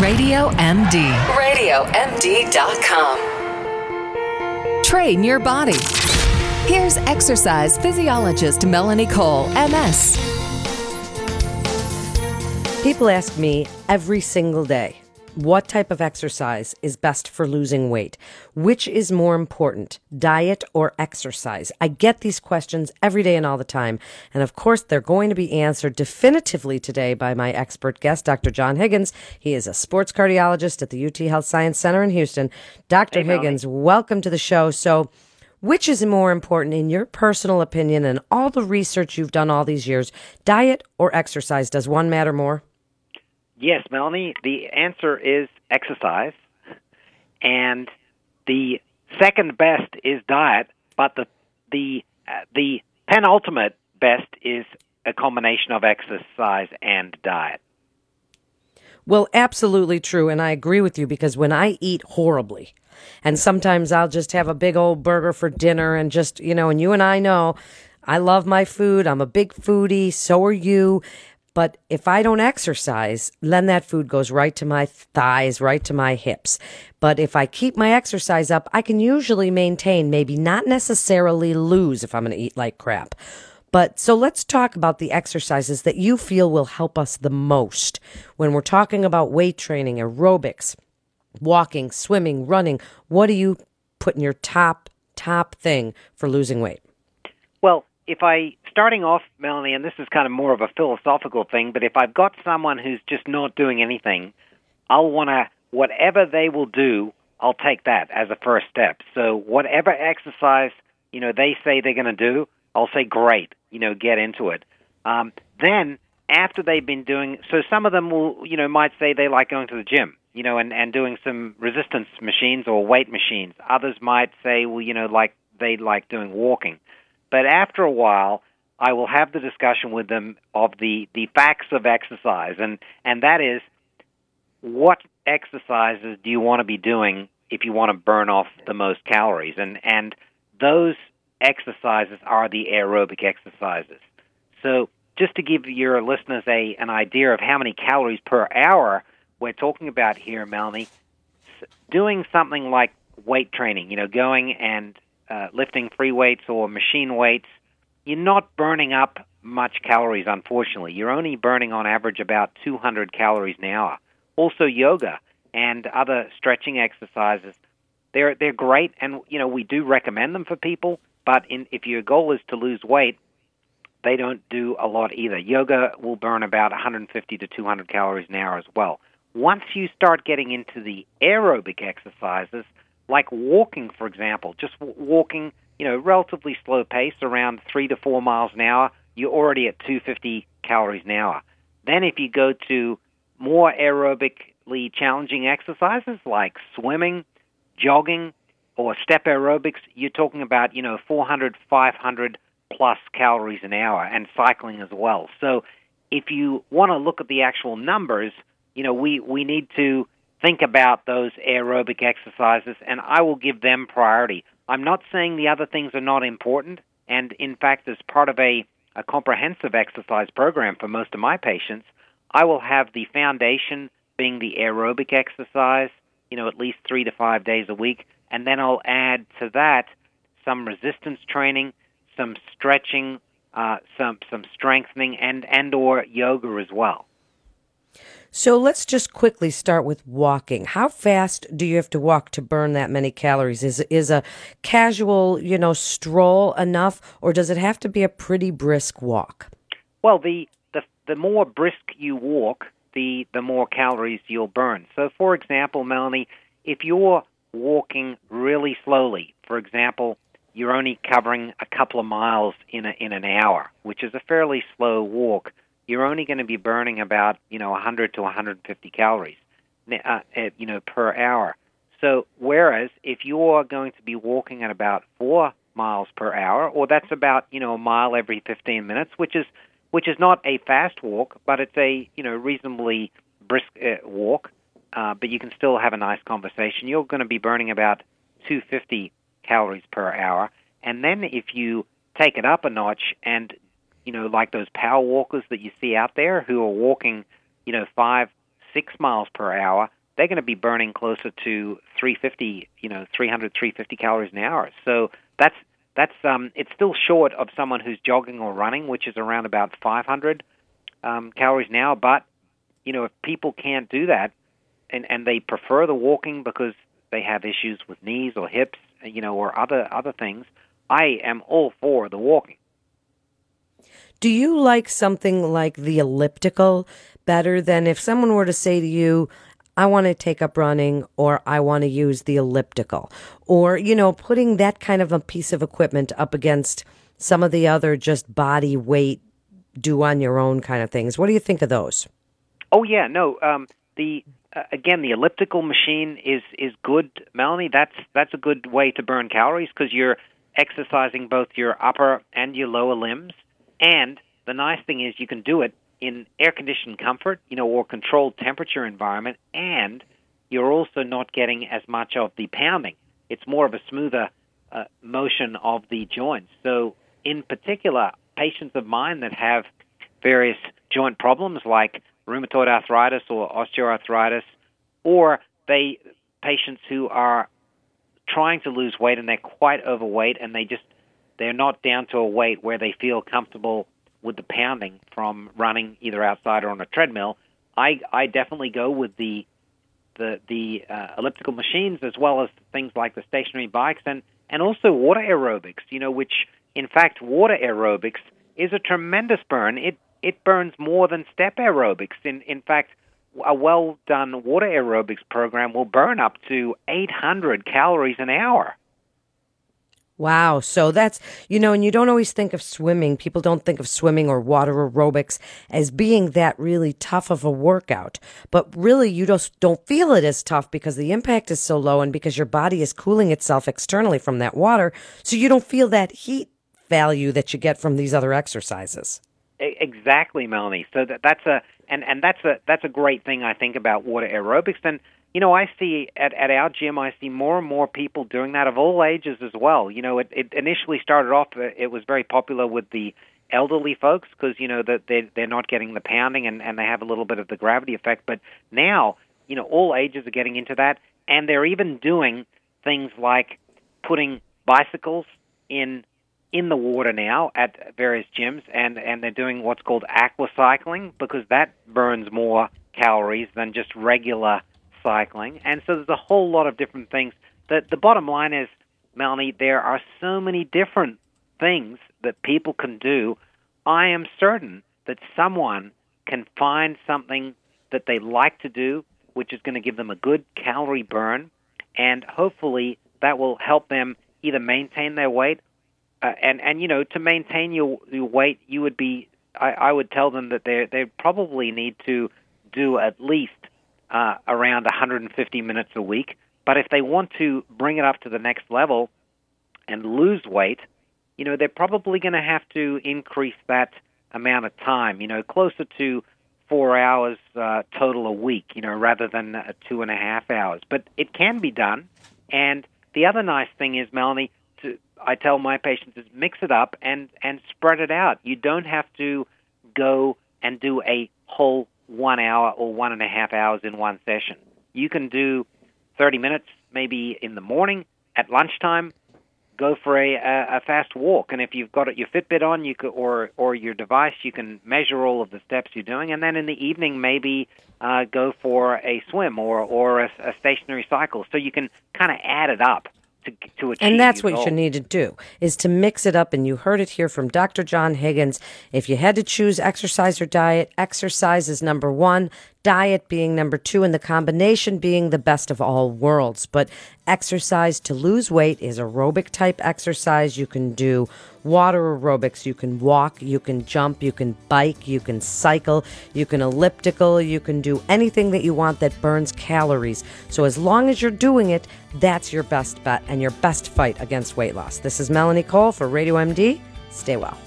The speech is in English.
Radio MD. RadioMD.com. Train your body. Here's exercise physiologist Melanie Cole, MS. People ask me every single day what type of exercise is best for losing weight? Which is more important, diet or exercise? I get these questions every day and all the time. And of course, they're going to be answered definitively today by my expert guest, Dr. John Higgins. He is a sports cardiologist at the UT Health Science Center in Houston. Dr. Hey. Higgins, welcome to the show. So, which is more important in your personal opinion and all the research you've done all these years, diet or exercise? Does one matter more? Yes, Melanie, the answer is exercise. And the second best is diet, but the the uh, the penultimate best is a combination of exercise and diet. Well, absolutely true. And I agree with you because when I eat horribly, and sometimes I'll just have a big old burger for dinner and just, you know, and you and I know I love my food. I'm a big foodie. So are you. But if I don't exercise, then that food goes right to my thighs, right to my hips. But if I keep my exercise up, I can usually maintain, maybe not necessarily lose if I'm going to eat like crap. But so let's talk about the exercises that you feel will help us the most when we're talking about weight training, aerobics, walking, swimming, running. What do you put in your top, top thing for losing weight? Well, if I starting off, Melanie, and this is kind of more of a philosophical thing, but if I've got someone who's just not doing anything, I'll want to whatever they will do, I'll take that as a first step. So whatever exercise you know they say they're going to do, I'll say great, you know, get into it. Um, then after they've been doing, so some of them will, you know, might say they like going to the gym, you know, and and doing some resistance machines or weight machines. Others might say, well, you know, like they like doing walking. But after a while, I will have the discussion with them of the, the facts of exercise, and, and that is what exercises do you want to be doing if you want to burn off the most calories? And, and those exercises are the aerobic exercises. So, just to give your listeners a, an idea of how many calories per hour we're talking about here, Melanie, doing something like weight training, you know, going and uh, lifting free weights or machine weights, you're not burning up much calories, unfortunately. You're only burning on average about 200 calories an hour. Also, yoga and other stretching exercises, they're, they're great, and, you know, we do recommend them for people, but in, if your goal is to lose weight, they don't do a lot either. Yoga will burn about 150 to 200 calories an hour as well. Once you start getting into the aerobic exercises, like walking, for example, just walking, you know, relatively slow pace, around three to four miles an hour, you're already at 250 calories an hour. Then, if you go to more aerobically challenging exercises like swimming, jogging, or step aerobics, you're talking about, you know, 400, 500 plus calories an hour, and cycling as well. So, if you want to look at the actual numbers, you know, we, we need to think about those aerobic exercises, and I will give them priority. I'm not saying the other things are not important, and in fact, as part of a, a comprehensive exercise program for most of my patients, I will have the foundation being the aerobic exercise, you know, at least three to five days a week, and then I'll add to that some resistance training, some stretching, uh, some some strengthening, and and or yoga as well. So let's just quickly start with walking. How fast do you have to walk to burn that many calories? Is is a casual, you know, stroll enough or does it have to be a pretty brisk walk? Well, the the the more brisk you walk, the the more calories you'll burn. So, for example, Melanie, if you're walking really slowly, for example, you're only covering a couple of miles in a, in an hour, which is a fairly slow walk. You're only going to be burning about you know 100 to 150 calories, uh, you know, per hour. So, whereas if you're going to be walking at about four miles per hour, or that's about you know a mile every 15 minutes, which is which is not a fast walk, but it's a you know reasonably brisk uh, walk. Uh, but you can still have a nice conversation. You're going to be burning about 250 calories per hour, and then if you take it up a notch and you know like those power walkers that you see out there who are walking you know five six miles per hour, they're going to be burning closer to 350, you know, 300, 350 calories an hour. So that's that's um, it's still short of someone who's jogging or running, which is around about 500 um, calories an hour. But you know, if people can't do that, and and they prefer the walking because they have issues with knees or hips, you know, or other other things, I am all for the walking. Do you like something like the elliptical better than if someone were to say to you, I want to take up running or I want to use the elliptical or, you know, putting that kind of a piece of equipment up against some of the other just body weight, do on your own kind of things. What do you think of those? Oh yeah, no. Um, the uh, again, the elliptical machine is is good, Melanie. That's that's a good way to burn calories because you're exercising both your upper and your lower limbs. And the nice thing is you can do it in air conditioned comfort, you know, or controlled temperature environment, and you're also not getting as much of the pounding. It's more of a smoother uh, motion of the joints. So, in particular, patients of mine that have various joint problems like rheumatoid arthritis or osteoarthritis, or they patients who are trying to lose weight and they're quite overweight and they just they're not down to a weight where they feel comfortable with the pounding from running either outside or on a treadmill. I I definitely go with the the the uh, elliptical machines as well as things like the stationary bikes and and also water aerobics. You know, which in fact water aerobics is a tremendous burn. It it burns more than step aerobics. In in fact, a well done water aerobics program will burn up to 800 calories an hour. Wow. So that's, you know, and you don't always think of swimming. People don't think of swimming or water aerobics as being that really tough of a workout. But really, you just don't feel it as tough because the impact is so low and because your body is cooling itself externally from that water. So you don't feel that heat value that you get from these other exercises. Exactly, Melanie. So that, that's a and and that's a that's a great thing I think about water aerobics. And you know, I see at at our gym, I see more and more people doing that of all ages as well. You know, it, it initially started off, uh, it was very popular with the elderly folks because you know that they they're not getting the pounding and and they have a little bit of the gravity effect. But now, you know, all ages are getting into that, and they're even doing things like putting bicycles in in the water now at various gyms, and and they're doing what's called aqua cycling because that burns more calories than just regular cycling. And so there's a whole lot of different things. The the bottom line is, Melanie, there are so many different things that people can do. I am certain that someone can find something that they like to do, which is going to give them a good calorie burn, and hopefully that will help them either maintain their weight uh, and and you know to maintain your your weight, you would be. I, I would tell them that they they probably need to do at least uh, around 150 minutes a week. But if they want to bring it up to the next level and lose weight, you know they're probably going to have to increase that amount of time. You know, closer to four hours uh, total a week. You know, rather than uh, two and a half hours. But it can be done. And the other nice thing is, Melanie, to I tell my patients is mix it up and and spread it out. You don't have to go and do a whole one hour or one and a half hours in one session. You can do 30 minutes maybe in the morning, at lunchtime, go for a, a, a fast walk. And if you've got your Fitbit on, you could, or or your device, you can measure all of the steps you're doing. And then in the evening, maybe uh, go for a swim or or a, a stationary cycle. So you can kind of add it up to, to achieve. And that's what goal. you need to do is to mix it up. And you heard it here from Dr. John Higgins. If you had to choose exercise or diet, exercise is number one diet being number two, and the combination being the best of all worlds. But exercise to lose weight is aerobic type exercise. You can do water aerobics, you can walk, you can jump, you can bike, you can cycle, you can elliptical, you can do anything that you want that burns calories. So as long as you're doing it, that's your best bet and your best fight against weight loss. This is Melanie Cole for Radio MD. Stay well.